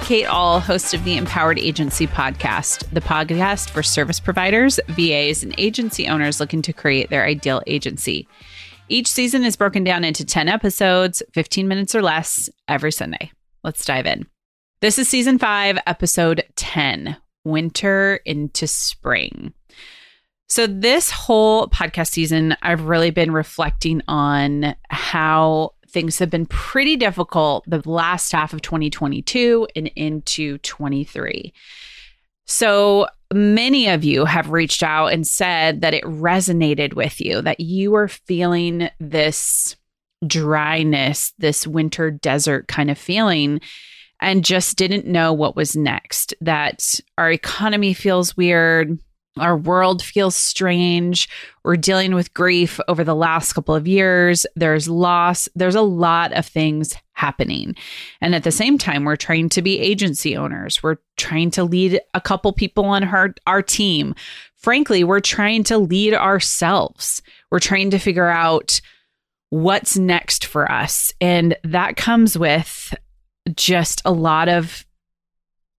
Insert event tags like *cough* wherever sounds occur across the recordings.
Kate Ahl, host of the Empowered Agency Podcast, the podcast for service providers, VAs, and agency owners looking to create their ideal agency. Each season is broken down into 10 episodes, 15 minutes or less, every Sunday. Let's dive in. This is season five, episode 10 Winter into Spring. So, this whole podcast season, I've really been reflecting on how things have been pretty difficult the last half of 2022 and into 23. So many of you have reached out and said that it resonated with you, that you were feeling this dryness, this winter desert kind of feeling, and just didn't know what was next. That our economy feels weird, our world feels strange. We're dealing with grief over the last couple of years. There's loss. There's a lot of things happening. And at the same time, we're trying to be agency owners. We're trying to lead a couple people on our, our team. Frankly, we're trying to lead ourselves. We're trying to figure out what's next for us. And that comes with just a lot of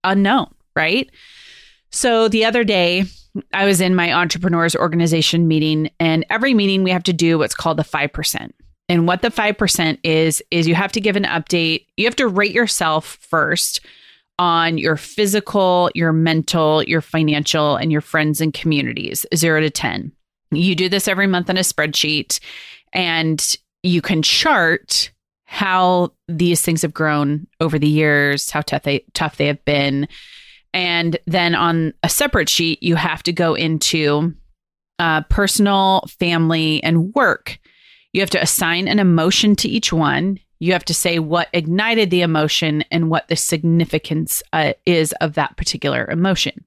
unknown, right? So the other day, I was in my entrepreneurs organization meeting, and every meeting we have to do what's called the 5%. And what the 5% is, is you have to give an update. You have to rate yourself first on your physical, your mental, your financial, and your friends and communities, zero to 10. You do this every month on a spreadsheet, and you can chart how these things have grown over the years, how tough they, tough they have been and then on a separate sheet, you have to go into uh, personal, family, and work. You have to assign an emotion to each one. You have to say what ignited the emotion and what the significance uh, is of that particular emotion.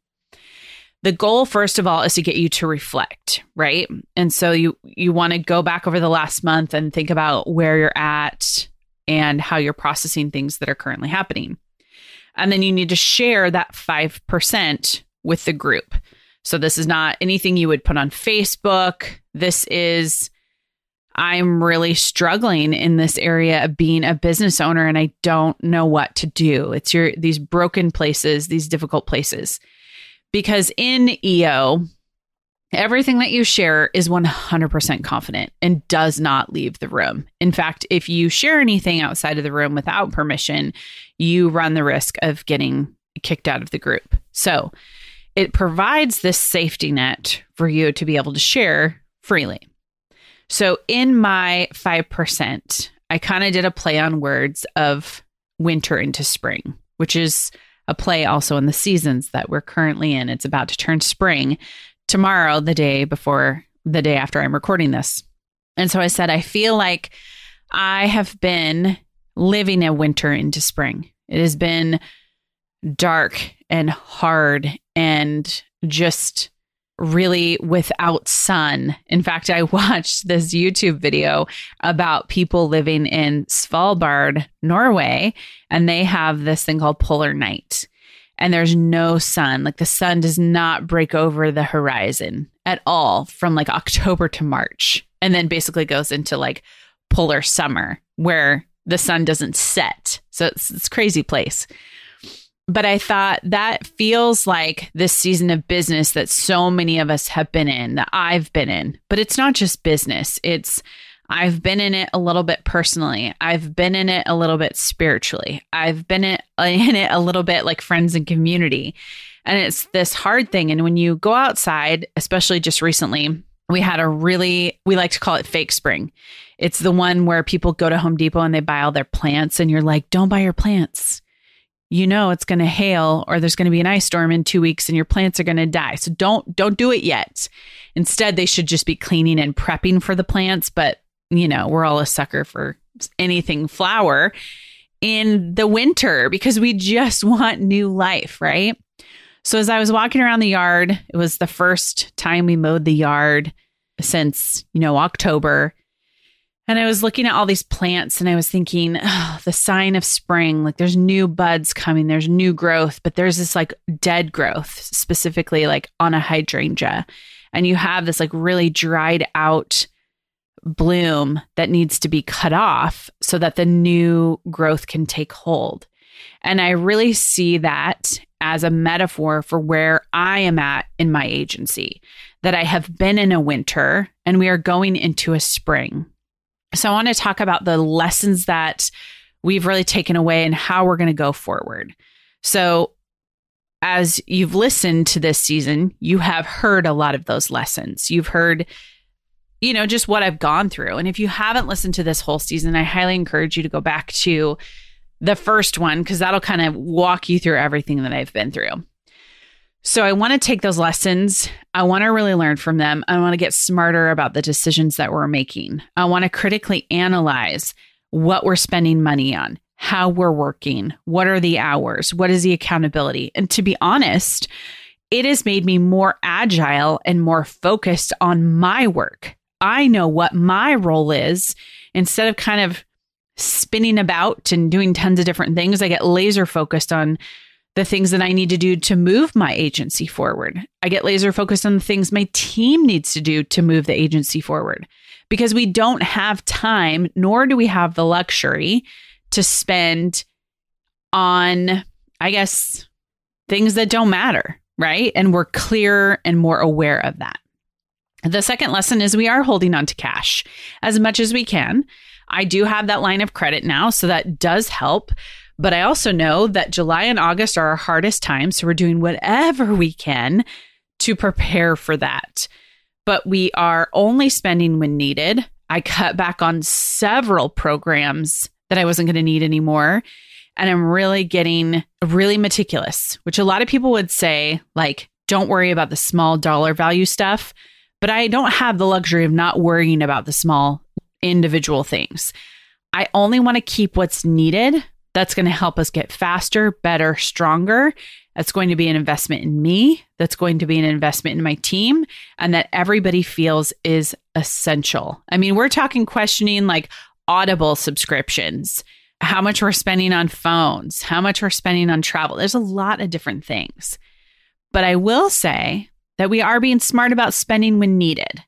The goal, first of all, is to get you to reflect, right? And so you you want to go back over the last month and think about where you're at and how you're processing things that are currently happening. And then you need to share that 5% with the group. So this is not anything you would put on Facebook. This is, I'm really struggling in this area of being a business owner and I don't know what to do. It's your, these broken places, these difficult places. Because in EO, Everything that you share is 100% confident and does not leave the room. In fact, if you share anything outside of the room without permission, you run the risk of getting kicked out of the group. So it provides this safety net for you to be able to share freely. So in my 5%, I kind of did a play on words of winter into spring, which is a play also in the seasons that we're currently in. It's about to turn spring tomorrow, the day before the day after I'm recording this. And so I said, I feel like I have been living a winter into spring. It has been dark and hard and just really without sun. In fact, I *laughs* watched this YouTube video about people living in Svalbard, Norway, and they have this thing called polar night and there's no sun. Like the sun does not break over the horizon at all from like *laughs* October to March. And then basically goes into like polar summer where the sun doesn't set. So it's this crazy place. But I thought that feels like this season of business that so many of us have been in, that I've been in. But it's not just business, it's I've been in it a little bit personally. I've been in it a little bit spiritually. I've been *laughs* in it a little bit like friends and community. And it's this hard thing. And when you go outside, especially just recently, we had a really, we like to call it fake spring. It's the one where people go to Home Depot and they buy all their plants, and you're like, don't buy your plants. You know it's going to hail or there's going to be an ice storm in 2 weeks and your plants are going to die. So don't don't do it yet. Instead, they should just be cleaning and prepping for the plants, but you know, we're all a sucker for anything flower in the winter because we just *laughs* want new life, right? So as I was walking around the yard, it was the first time we mowed the yard since, you know, October. And I was looking at all these plants and I was thinking, *sighs* oh, the sign of spring, like there's new buds coming, there's new growth, but there's this like dead growth, specifically like on a hydrangea. And you have this like really dried out bloom that needs to be cut off so that the new growth can take hold. And I really see that as a metaphor for where I am at in my agency, that I have been in a winter and we are going into a spring. So I want to talk about the lessons that we've really taken away and how we're going to go forward. So, as you've listened to this season, you have heard a lot of those lessons. You've heard, you know, just what I've gone through. And if you haven't listened to this whole season, I highly encourage you to go back to the first one because that'll kind of walk you through everything that I've been through. So I want to take those lessons. I want to really learn from them. I want to get smarter about the decisions that we're making. I want to critically analyze what we're spending money on, how we're working, what are the hours, what is the accountability. And to be honest, it has made me more agile and more focused on my work. I know what my role is instead of kind of spinning about and doing tons of different things. I get laser focused on the things that I need to do to move my agency forward. I get laser focused on the things my team needs to do to move the agency forward because we don't have time, nor do we have the luxury to spend on, I guess, things that don't matter, right? And we're clear and more aware of that. The second lesson is we are holding on to cash as much as we can. I do have that line of credit now, so that does help. But I also know that July and August are our hardest times. So we're doing whatever we can to prepare for that but we are only spending when needed. I cut back on several programs that I wasn't going to need anymore. And I'm really getting really meticulous, which a lot of people would say, like, don't worry about the small dollar value stuff. But I don't have the luxury of not worrying about the small individual things. I only want to keep what's needed that's going to help us get faster, better, stronger, that's going to be an investment in me. That's going to be an investment in my team and that everybody feels is essential. I mean, we're talking questioning like Audible subscriptions, how much we're spending on phones, how much we're spending on travel. There's a lot of different things. But I will say that we are being smart about spending when needed.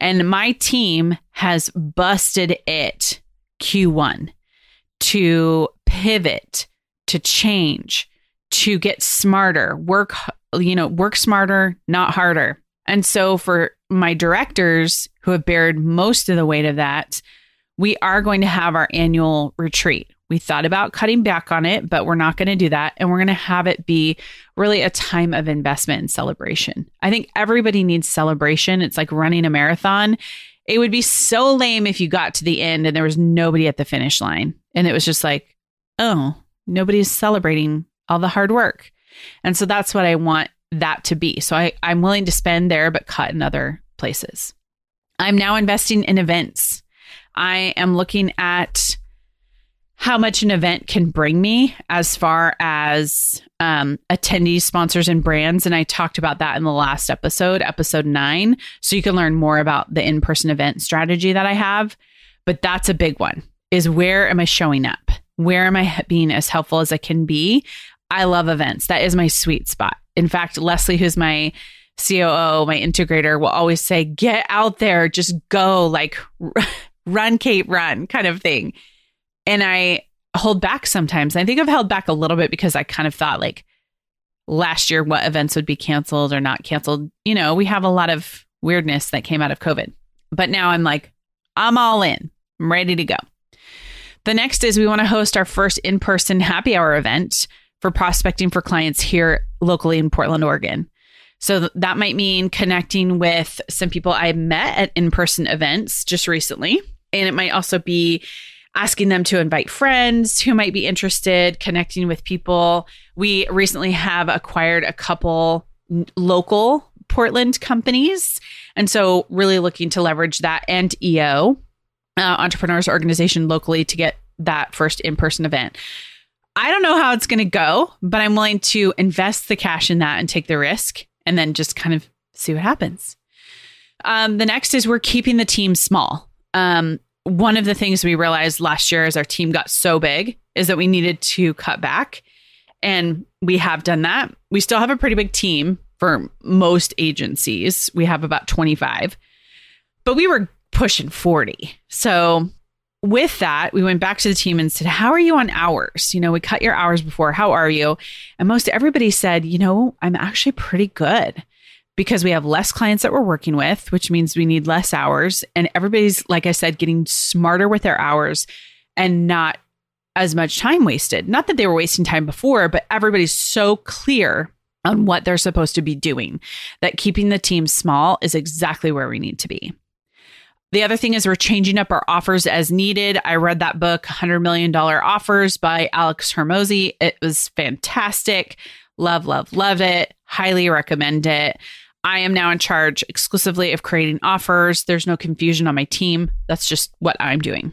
And my team has busted it Q1 to pivot, to change, to get smarter, work, you know, work smarter, not harder. And so for my directors who have bared most of the weight of that, we are going to have our annual retreat. We thought about cutting back on it, but we're not going to do that. And we're going to have it be really a time of investment and celebration. I think everybody needs celebration. It's like running a marathon. It would be so lame if you got to the end and there was nobody at the finish line. And it was just like, oh, nobody's celebrating all the hard work. And so that's what I want that to be. So I, I'm willing to spend there, but cut in other places. I'm now investing in events. I am looking at how much an event can bring me as far as um, attendees, sponsors, and brands. And I talked about that in the last episode, episode nine. So you can learn more about the in person event strategy that I have. But that's a big one is where am I showing up? Where am I being as helpful as I can be? I love events. That is my sweet spot. In fact, Leslie, who's my COO, my integrator, will always say, get out there, just go, like *laughs* run, Kate, run kind of thing. And I hold back sometimes. I think I've held back a little bit because I kind of thought like last year what events would be canceled or not canceled. You know, we have a lot of weirdness that came out of COVID. But now I'm like, I'm all in. I'm ready to go. The next is we want to host our first in person happy hour event for prospecting for clients here locally in Portland, Oregon. So that might mean connecting with some people I met at in person events just recently. And it might also be asking them to invite friends who might be interested, connecting with people. We recently have acquired a couple local Portland companies. And so, really looking to leverage that and EO, uh, Entrepreneurs Organization locally, to get that first in person event. I don't know how it's going to go, but I'm willing to invest the cash in that and take the risk and then just kind of see what happens. Um, the next is we're keeping the team small. Um, one of the things we realized last year as our team got so big is that we needed to cut back. And we have done that. We still have a pretty big team for most agencies. We have about 25, but we were pushing 40. So with that, we went back to the team and said, How are you on hours? You know, we cut your hours before. How are you? And most everybody said, You know, I'm actually pretty good because we have less clients that we're working with, which means we need less hours. And everybody's, like I said, getting smarter with their hours and not as much time wasted. Not that they were wasting time before, but everybody's so clear on what they're supposed to be doing that keeping the team small is exactly where we need to be. The other thing is we're changing up our offers as needed. I read that book, $100 million offers by Alex Hormozi. It was fantastic. Love, love, love it. Highly recommend it. I am now in charge exclusively of creating offers. There's no confusion on my team. That's just what I'm doing.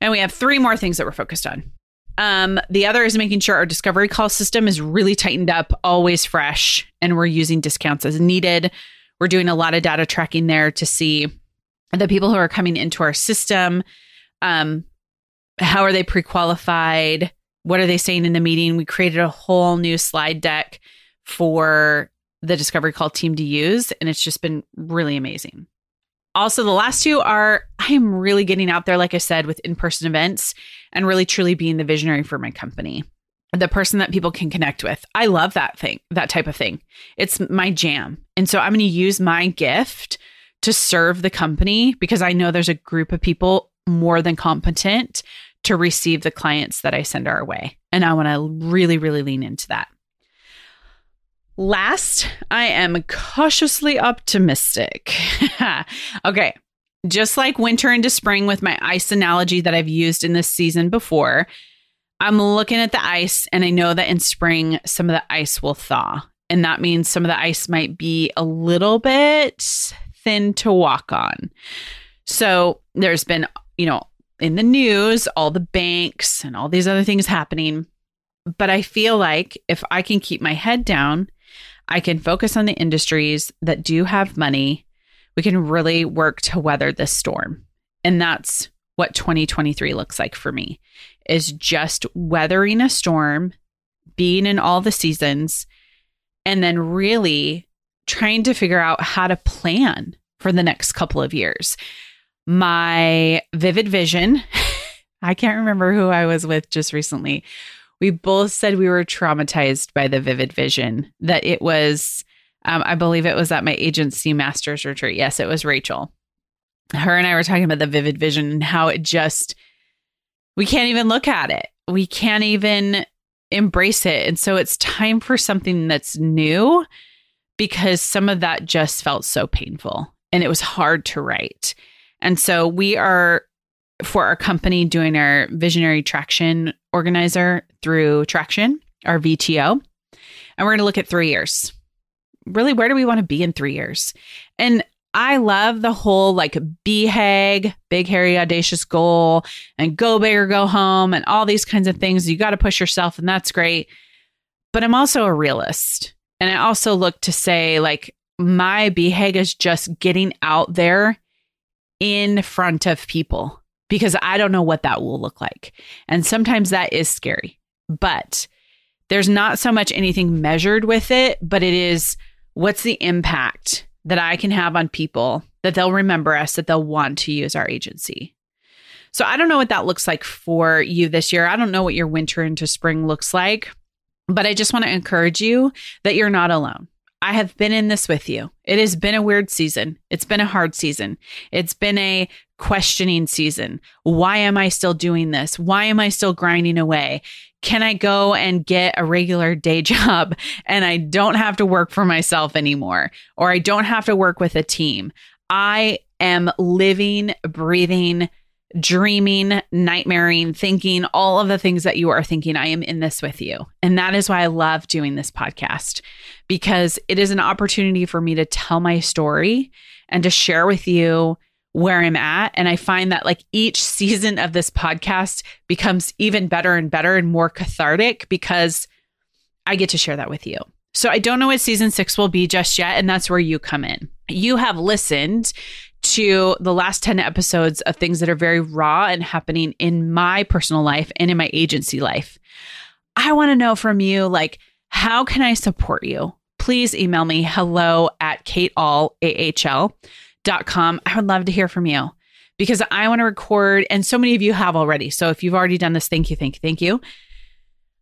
And we have three more things that we're focused on. Um, the other is making sure our discovery call system is really tightened up, always fresh, and we're using discounts as needed. We're doing a lot of data tracking there to see the people who are coming into our system um, how are they pre-qualified what are they saying in the meeting we created a whole new slide deck for the discovery call team to use and it's just been really amazing. Also the last two are i am really getting out there like i said with in-person events and really truly being the visionary for my company. The person that people can connect with. I love that thing that type of thing. It's my jam. And so i'm going to use my gift to serve the company because I know there's a group of people more than competent to receive the clients that I send our way. And I want to really, really lean into that. Last, I am cautiously optimistic. *laughs* okay. Just like winter into spring with my ice analogy that I've used in this season before, I'm looking at the ice and I know that in spring, some of the ice will thaw. And that means some of the ice might be a little bit thin to walk on. So there's been, you know, in the news, all the banks and all these other things happening. But I feel like if I can keep my head down, I can focus on the industries that do have money. We can really work to weather this storm. And that's what 2023 looks like for me is just weathering a storm, being in all the seasons, and then really trying to figure out how to plan for the next couple of years. My vivid vision, *laughs* I can't remember who I was with just recently. We both said we were traumatized by the vivid vision, that it was, um, I believe it was at my agency master's retreat. Yes, it was Rachel. Her and I were talking about the vivid vision and how it just, we can't even look at it. We can't even embrace it. And so it's time for something that's new because some of that just felt so painful and it was hard to write. And so we are for our company doing our visionary traction organizer through Traction, our VTO. And we're going to look at 3 years. Really, where do we want to be in 3 years? And I love the whole like BHAG, big, hairy, audacious goal, and go big or go home, and all these kinds of things. You got to push yourself, and that's great. But I'm also a realist. And I also look to say, like, my BHAG is just getting out there in front of people because I don't know what that will look like. And sometimes that is scary, but there's not so much anything measured with it, but it is what's the impact that I can have on people that they'll remember us, that they'll want to use our agency. So I don't know what that looks like for you this year. I don't know what your winter into spring looks like. But I just want to encourage you that you're not alone. I have been in this with you. It has been a weird season. It's been a hard season. It's been a questioning season. Why am I still doing this? Why am I still grinding away? Can I go and get a regular day *laughs* job and I don't have to work for myself anymore or I don't have to work with a team? I am living, breathing, dreaming, nightmaring, thinking all of the things that you are thinking. I am in this with you. And that is why I love doing this podcast because it is an opportunity for me to tell my story and to share with you where I'm at. And I find that like each season of this podcast becomes even better and better and more cathartic because I get to share that with you. So I don't know what season six will be just yet. And that's where you come in. You have listened to the last 10 episodes of things that are very raw and happening in my personal life and in my agency life. I want to know from you, like, how can I support you? Please email me hello at kateahl.com. I would love to hear from you because I want to record, and so many of you have already. So if you've already done this, thank you, thank you, thank you.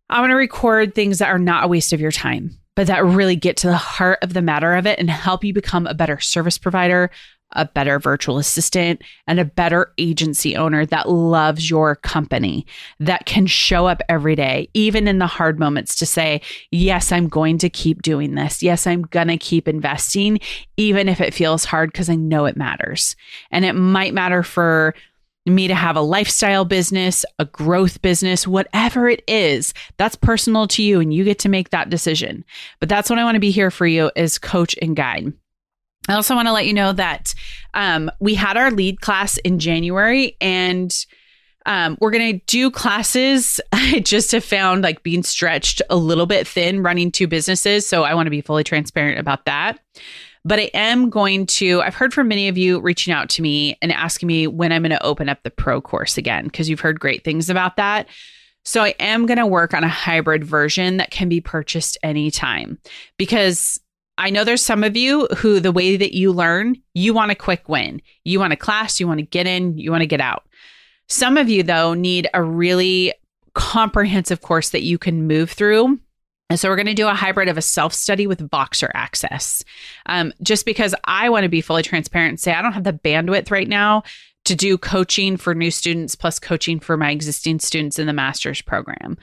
I want to record things that are not a waste of your time, but that really get to the heart of the matter of it and help you become a better service provider, a better virtual assistant, and a better agency owner that loves your company, that can show up every day, even in the hard moments, to say, Yes, I'm going to keep doing this. Yes, I'm going to keep investing, even if it feels hard, because I know it matters. And it might matter for me to have a lifestyle business, a growth business, whatever it is, that's personal to you and you get to make that decision. But that's what I want to be here for you as coach and guide. I also want to let you know that um, we had our lead class in January and um, we're going to do classes. *laughs* I just have found like being stretched a little bit thin running two businesses. So I want to be fully transparent about that. But I am going to, I've heard from many of you reaching out to me and asking me when I'm going to open up the pro course again, because you've heard great things about that. So I am going to work on a hybrid version that can be purchased anytime because I know there's some of you who the way that you learn, you want a quick win. You want a class, you want to get in, you want to get out. Some of you, though, need a really comprehensive course that you can move through. And so we're going to do a hybrid of a self study with Voxer access. Um, just because I want to be fully transparent and say I don't have the bandwidth right now to do coaching for new students plus coaching for my existing students in the master's program.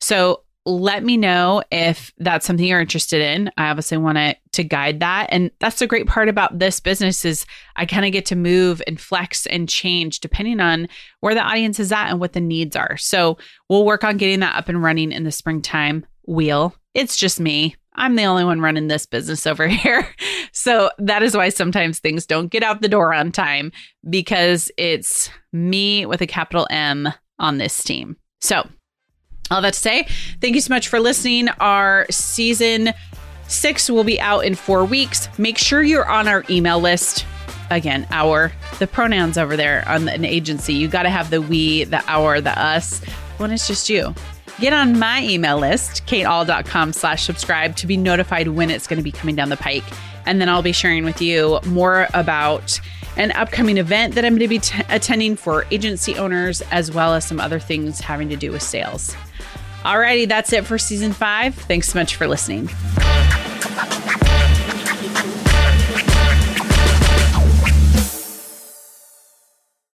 So let me know if that's something you're interested in. I obviously want to to guide that. And that's the great part about this business is I kind of get to move and flex and change depending on where the audience is at and what the needs are. So we'll work on getting that up and running in the springtime wheel. It's just me. I'm the only one running this business *laughs* over here. So that is why sometimes things don't get out the door on time because it's me with a capital M on this team. So all that to say, thank you so much for listening. Our season six will be out in four weeks. Make sure you're on our email list. Again, our, the pronouns over there on an agency. You got to have the we, the our, the us. When it's just you. Get on my email list, kateahl.com slash subscribe to be notified when it's going to be coming down the pike. And then I'll be sharing with you more about an upcoming event that I'm going to be t- attending for agency owners, as well as some other things having to do with sales. Alrighty, that's it for season five. Thanks so much for listening.